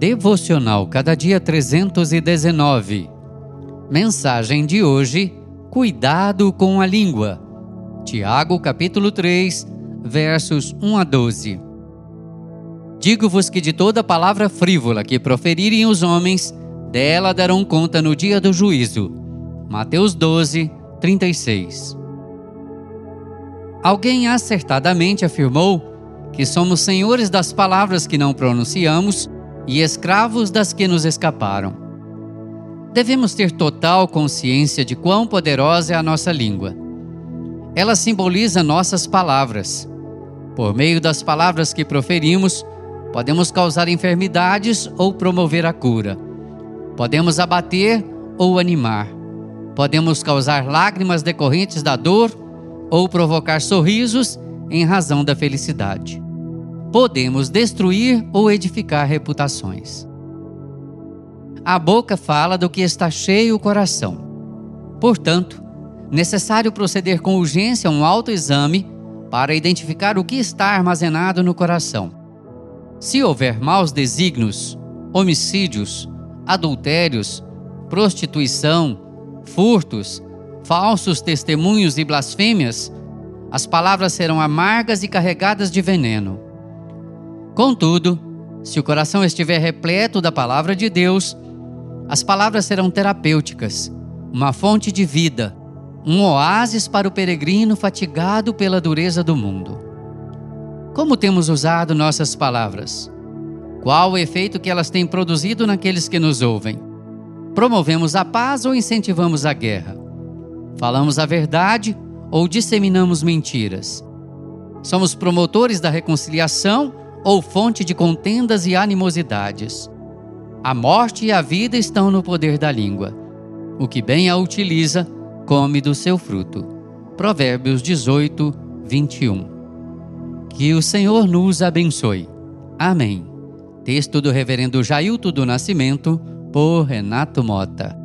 Devocional Cada Dia 319. Mensagem de hoje: Cuidado com a língua. Tiago, capítulo 3, versos 1 a 12. Digo-vos que de toda palavra frívola que proferirem os homens, dela darão conta no dia do juízo. Mateus 12, 36. Alguém acertadamente afirmou que somos senhores das palavras que não pronunciamos e escravos das que nos escaparam. Devemos ter total consciência de quão poderosa é a nossa língua. Ela simboliza nossas palavras. Por meio das palavras que proferimos, podemos causar enfermidades ou promover a cura. Podemos abater ou animar. Podemos causar lágrimas decorrentes da dor ou provocar sorrisos em razão da felicidade. Podemos destruir ou edificar reputações. A boca fala do que está cheio o coração. Portanto, necessário proceder com urgência a um autoexame para identificar o que está armazenado no coração. Se houver maus desígnios, homicídios, adultérios, prostituição, furtos, falsos testemunhos e blasfêmias, as palavras serão amargas e carregadas de veneno. Contudo, se o coração estiver repleto da palavra de Deus, as palavras serão terapêuticas, uma fonte de vida, um oásis para o peregrino fatigado pela dureza do mundo. Como temos usado nossas palavras? Qual o efeito que elas têm produzido naqueles que nos ouvem? Promovemos a paz ou incentivamos a guerra? Falamos a verdade ou disseminamos mentiras? Somos promotores da reconciliação ou fonte de contendas e animosidades? A morte e a vida estão no poder da língua. O que bem a utiliza, come do seu fruto. Provérbios 18, 21. Que o Senhor nos abençoe. Amém. Texto do Reverendo Jailton do Nascimento, por Renato Mota.